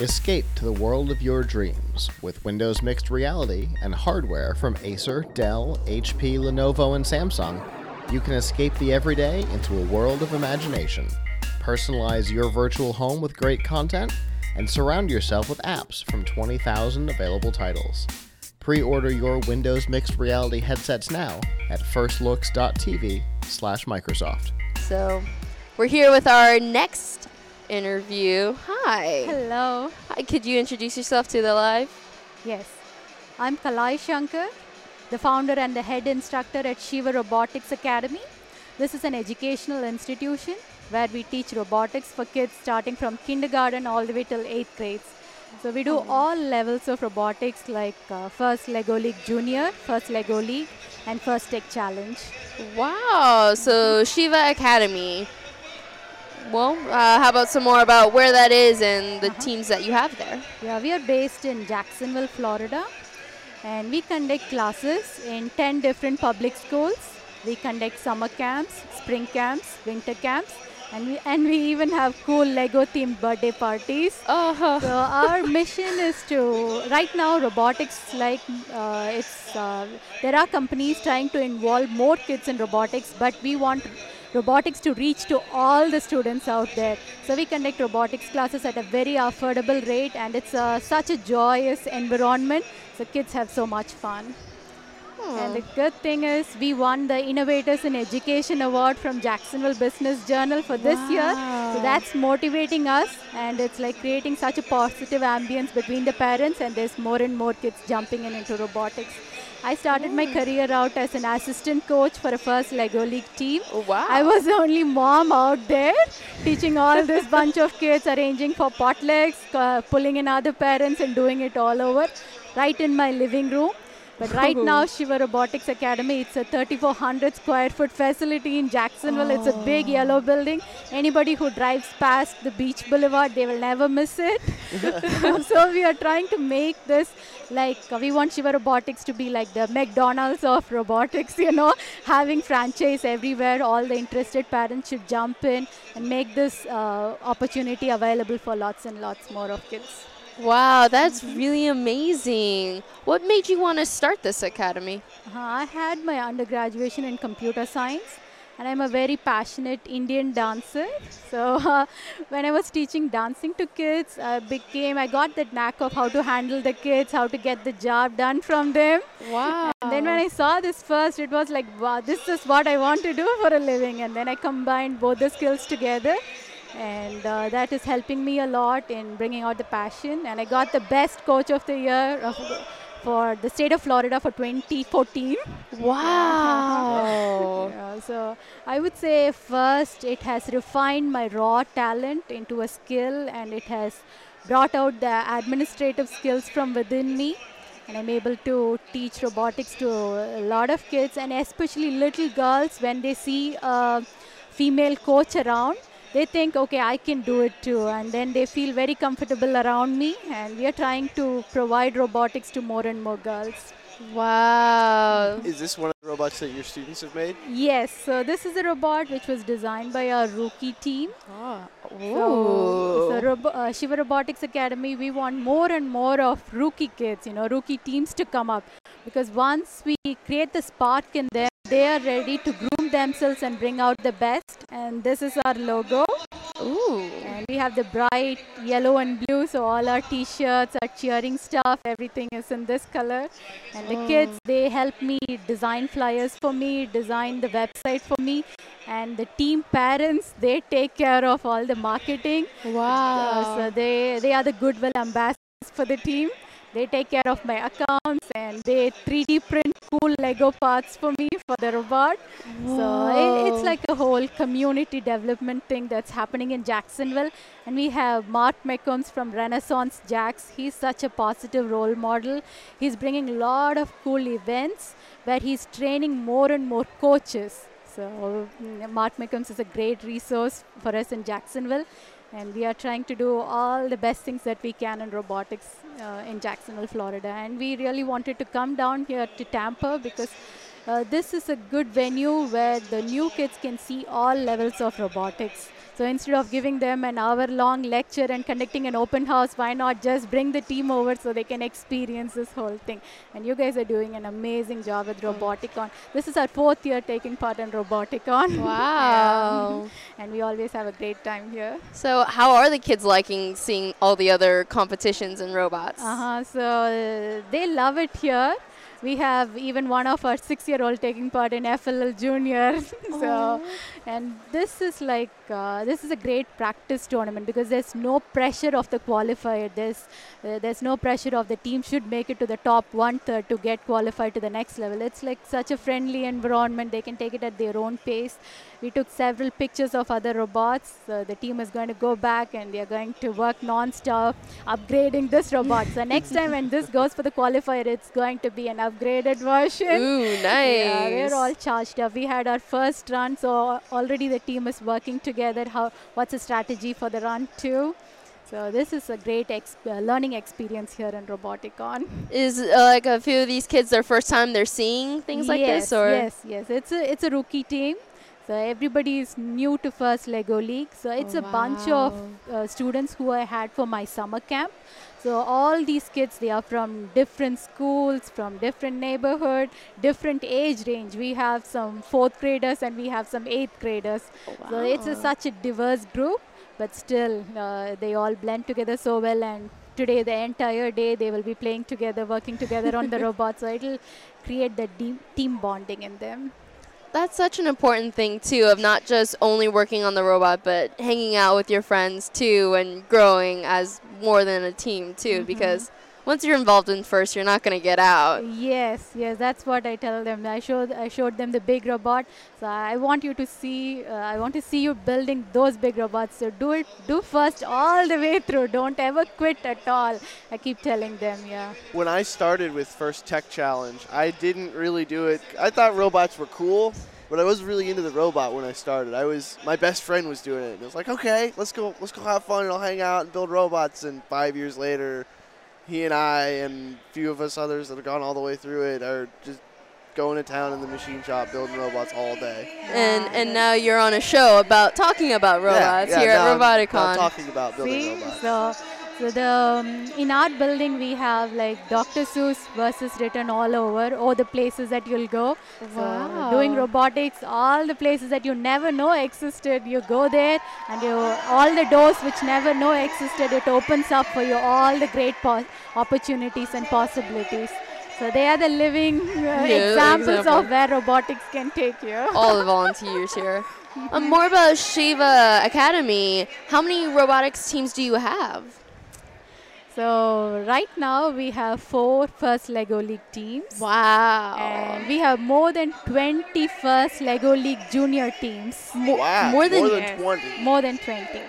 Escape to the world of your dreams with Windows Mixed Reality and hardware from Acer, Dell, HP, Lenovo, and Samsung. You can escape the everyday into a world of imagination. Personalize your virtual home with great content and surround yourself with apps from 20,000 available titles. Pre-order your Windows Mixed Reality headsets now at firstlooks.tv slash Microsoft. So, we're here with our next interview. Hi. Hello. Hi, could you introduce yourself to the live? Yes. I'm Kalai Shankar, the founder and the head instructor at Shiva Robotics Academy. This is an educational institution where we teach robotics for kids starting from kindergarten all the way till 8th grades. So we do all levels of robotics like uh, first Lego League Junior, first Lego League, and first Tech Challenge. Wow. So, Shiva Academy. Well, uh, how about some more about where that is and the teams that you have there? Yeah, we are based in Jacksonville, Florida, and we conduct classes in 10 different public schools. We conduct summer camps, spring camps, winter camps, and we and we even have cool Lego themed birthday parties. Oh, So our mission is to right now robotics like uh, it's uh, there are companies trying to involve more kids in robotics, but we want robotics to reach to all the students out there. So we conduct robotics classes at a very affordable rate, and it's uh, such a joyous environment. So kids have so much fun. And the good thing is, we won the Innovators in Education Award from Jacksonville Business Journal for this year. So that's motivating us, and it's like creating such a positive ambience between the parents, and there's more and more kids jumping in into robotics. I started my career out as an assistant coach for a first Lego League team. Oh, wow. I was the only mom out there teaching all this bunch of kids, arranging for potlucks, uh, pulling in other parents, and doing it all over right in my living room. But right now, Shiva Robotics Academy, it's a 3,400 square foot facility in Jacksonville. It's a big yellow building. Anybody who drives past the beach boulevard, they will never miss it. so we are trying to make this like uh, we want Shiva Robotics to be like the McDonald's of robotics, you know, having franchise everywhere. All the interested parents should jump in and make this uh, opportunity available for lots and lots more of kids. Wow, that's really amazing. What made you want to start this academy? Uh, I had my undergraduation in computer science, and I'm a very passionate Indian dancer. So uh, when I was teaching dancing to kids, I became I got that knack of how to handle the kids, how to get the job done from them. Wow. And then when I saw this first, it was like, wow, this is what I want to do for a living. And then I combined both the skills together. And uh, that is helping me a lot in bringing out the passion. And I got the best coach of the year of, for the state of Florida for 2014. Wow. Yeah, so I would say first it has refined my raw talent into a skill and it has brought out the administrative skills from within me and I'm able to teach robotics to a lot of kids and especially little girls when they see a female coach around they think okay I can do it too and then they feel very comfortable around me and we are trying to provide robotics to more and more girls. Wow. Is this one of the robots that your students have made? Yes, so this is a robot which was designed by our rookie team. Oh. So, so robo- uh, Shiva Robotics Academy, we want more and more of rookie kids, you know, rookie teams to come up. Because once we create the spark in them, they are ready to groom themselves and bring out the best. And this is our logo. Ooh. And we have the bright yellow and blue, so all our t-shirts, our cheering stuff, everything is in this color. And the kids, they help me design flyers for me, design the website for me. And the team parents, they take care of all the marketing. Wow. Uh, so they, they are the goodwill ambassadors for the team. They take care of my accounts and they 3D print cool Lego parts for me for the robot. So i- it's like a whole community development thing that's happening in Jacksonville. And we have Mark McCombs from Renaissance Jacks. He's such a positive role model. He's bringing a lot of cool events where he's training more and more coaches. So mm, Mark McCombs is a great resource for us in Jacksonville. And we are trying to do all the best things that we can in robotics uh, in Jacksonville, Florida. And we really wanted to come down here to Tampa because uh, this is a good venue where the new kids can see all levels of robotics. So instead of giving them an hour-long lecture and conducting an open house, why not just bring the team over so they can experience this whole thing? And you guys are doing an amazing job with Roboticon. This is our fourth year taking part in Roboticon. Wow. and we always have a great time here. so, how are the kids liking seeing all the other competitions and robots? Uh-huh. So uh, they love it here. We have even one of our six-year-old taking part in FLL Junior. so, and this is like uh, this is a great practice tournament because there's no pressure of the qualifier. There's uh, there's no pressure of the team should make it to the top one third to get qualified to the next level. It's like such a friendly environment. They can take it at their own pace. We took several pictures of other robots. The team is going to go back and they are going to work non-stop upgrading this robot. so next time when this goes for the qualifier, it's going to be an upgraded version. Ooh, nice. Yeah, we're all charged up. We had our first run, so already the team is working together. How what's the strategy for the run two? So this is a great ex- uh, learning experience here in Roboticon. Is uh, like a few of these kids their first time they're seeing things like yes, this, or yes, yes, it's a it's a rookie team. So everybody is new to first Lego League. So it's a bunch of uh, students who I had for my summer camp. So all these kids, they are from different schools, from different neighborhood, different age range. We have some fourth graders and we have some eighth graders. So it's a, such a diverse group, but still uh, they all blend together so well. And today, the entire day, they will be playing together, working together on the robot. So it'll create the team bonding in them. That's such an important thing too of not just only working on the robot but hanging out with your friends too and growing as more than a team too Mhm. because once you're involved in first you're not going to get out. Yes, yes, that's what I tell them. I showed I showed them the big robot. So I want you to see. Uh, I want to see you building those big robots. So do it. Do first all the way through. Don't ever quit at all. I keep telling them. Yeah. When I started with First Tech Challenge, I didn't really do it. I thought robots were cool, but I wasn't really into the robot when I started. I was my best friend was doing it. And it was like, okay, let's go, let's go have fun and I'll hang out and build robots. And five years later, he and I and a few of us others that have gone all the way through it are just going to town in the machine shop building robots all day. And and now you're on a show about talking about robots yeah, here now at I'm- I'm Roboticon. talking about building See, robots. so so the um, in our building we have like Dr. Seuss versus written all over, all the places that you'll go. So doing robotics, all the places that you never know existed, you go there and you all the doors which never know existed, it opens up for you all the great po- opportunities and possibilities. So they are the living uh, Yeah, examples example. of where robotics can take you. All the volunteers here. Um, more about Shiva Academy. How many robotics teams do you have? So right now we have four first Lego League teams. Wow. And we have more than 20 first Lego League junior teams. wow, more than- more than Yes. 20. More than 20.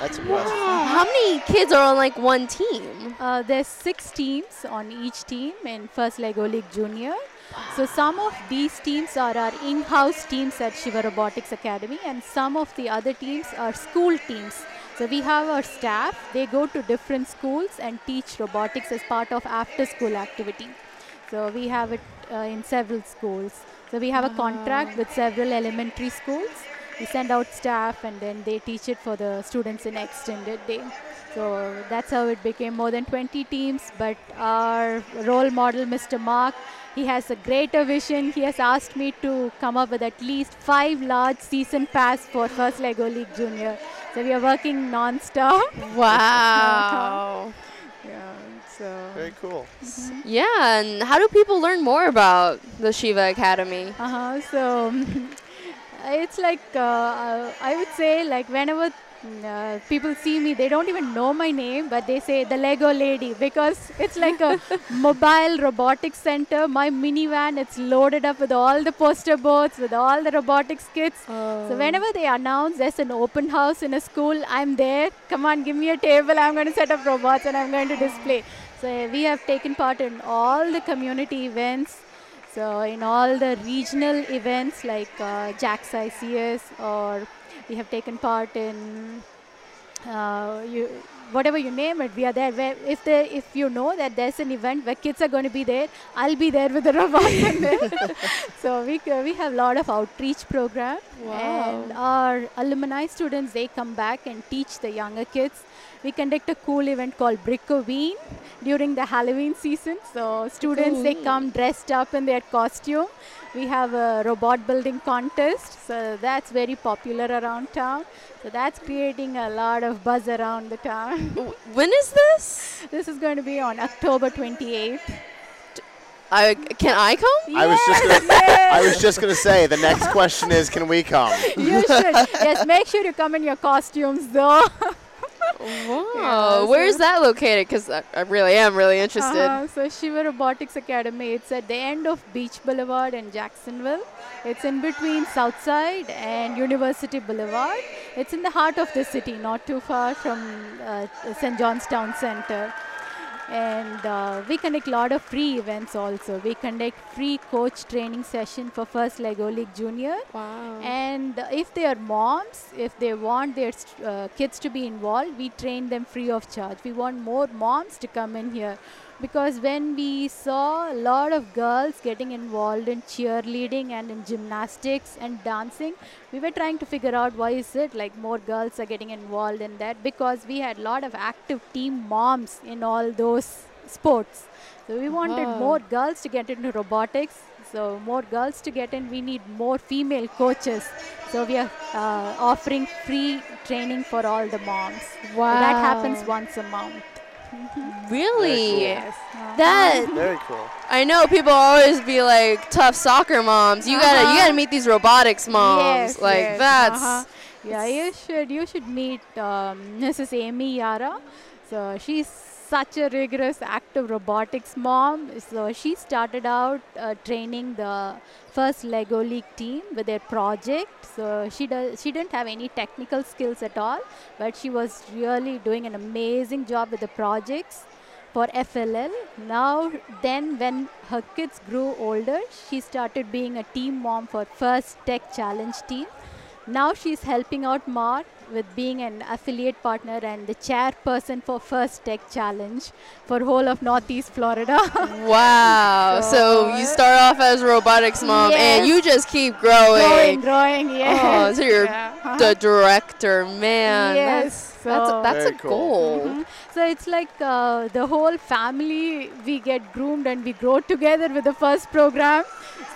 That's impressive. Wow. How many kids are on like one team? Uh, there's six teams on each team in First Lego League Junior. So some of these teams are our in-house teams at Shiva Robotics Academy, and some of the other teams are school teams. So we have our staff; they go to different schools and teach robotics as part of after-school activity. So we have it uh, in several schools. So we have a contract with several elementary schools. We send out staff, and then they teach it for the students in extended day. So that's how it became more than 20 teams. But our role model, Mr. Mark, he has a greater vision. He has asked me to come up with at least five large season pass for First Lego League Junior. So we are working non-stop. Wow. yeah, so Very cool. yeah, and how do people learn more about the Shiva Academy? Uh-huh. So it's like uh, uh, I would say like whenever mm, uh, people see me, they don't even know my name, but they say the Lego lady because it's like a mobile robotics center. My minivan, it's loaded up with all the poster boards, with all the robotics kits. So whenever they announce there's an open house in a school, I'm there. Come on, give me a table. I'm going to set up robots and I'm going to display. So we have taken part in all the community events. So in all the regional events like uh, Jack's ICS or we have taken part in uh, you, whatever you name it, we are there. Where if there, if you know that there's an event where kids are going to be there, I'll be there with the robot. so we we have a lot of outreach program, and our alumni students they come back and teach the younger kids. We conduct a cool event called Brickoween during the Halloween season. So students they come dressed up in their costume. We have a robot building contest, so that's very popular around town. So that's creating a lot of buzz around the town. When is this? this is going to be on October 28th. I can I come? I was just gonna, Yes, I was just gonna say the next question is, can we come? you should. Yes, make sure you come in your costumes though. Wow. Yeah, Where's so- that located? Because I, I really am really interested. Uh-huh. So Shiva Robotics Academy, it's at the end of Beach Boulevard in Jacksonville. It's in between Southside and University Boulevard. It's in the heart of the city, not too far from uh, St. John's Town Center. And uh, we conduct a lot of free events also. We conduct free coach training session for First Lego League Junior. Wow. And uh, if they are moms, if they want their uh, kids to be involved, we train them free of charge. We want more moms to come in here because when we saw a lot of girls getting involved in cheerleading and in gymnastics and dancing, we were trying to figure out why is it like more girls are getting involved in that because we had a lot of active team moms in all those sports. So we wanted Wow. more girls to get into robotics. So more girls to get in, we need more female coaches. So we are uh, offering free training for all the moms. So that happens once a month. Really? Yes. Uh-huh. That Very cool. I know people always be like tough soccer moms. You gotta you Uh-huh. gotta meet these robotics moms. Yes, like yes, that's uh-huh. Yeah, you should you should meet um, Mrs. Amy Yara. So she's such a rigorous, active robotics mom. So she started out uh, training the first Lego League team with their project. So she does she didn't have any technical skills at all, but she was really doing an amazing job with the projects for FLL. Now, then, when her kids grew older, she started being a team mom for First Tech Challenge team. Now she's helping out more with being an affiliate partner and the chairperson for First Tech Challenge for whole of Northeast Florida. wow. So, you start off as robotics mom and you just keep growing. growing, growing, yes. Oh, so you're Yeah. The director, man. Yes, That's that's, a, that's a Very cool. goal. Mhm. So it's like uh, the whole family, we get groomed and we grow together with the first program.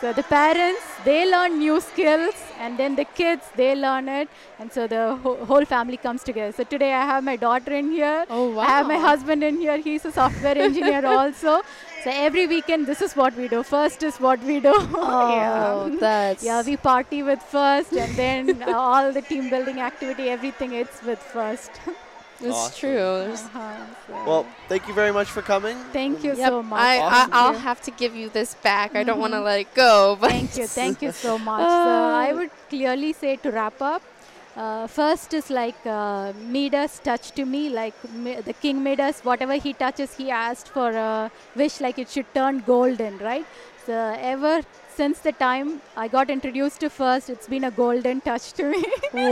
So the parents, they learn new skills, and then the kids, they learn it. And so the whole, whole family comes together. So today I have my daughter in here. Oh wow. I have my husband in here. He's a software engineer also. So every weekend, this is what we do. First is what we do. Oh, yeah. that's Yeah, we party with first, and then uh, all the team building activity, everything, it's with first. it's Awesome. true. Uh-huh, so- Well, thank you very much for coming. Thank you Yep, so much. I, Awesome. I I'll have to give you this back. I don't want to let it go, but thank you, thank you so much. so I Uh, would clearly say to wrap up, uh, first is like uh, Midas touch to me, like Mi- the king Midas, whatever he touches, he asked for a wish like it should turn golden, right? So ever since the time I got introduced to first, it's been a golden touch to me. wow.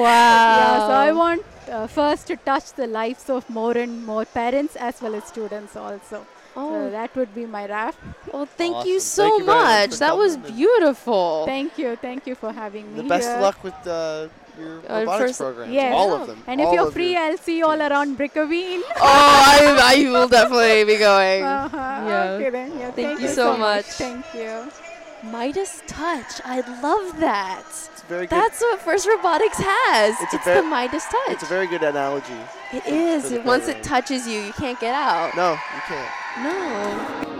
Yeah, so I want uh, first to touch the lives of more and more parents as well as students also. Oh, So that would be my wrap. well, thank you so Thank you much much. That was beautiful. Thank you, thank you for having me. The best here. luck with uh, your Uh, robotics first- programs. Yes. All of them. And if you're free, your- I'll see you all teams. around Brickoween. oh, I, I will definitely be going. Uh-huh. Yeah. Okay then. Yeah, Thank you so much. Thank you. Midas Touch. I love that. It's very good. That's what First Robotics has. It's It's, a ver- the Midas Touch. it's a very good analogy. It for is. the Once it touches you, you can't get out. No, you can't. No.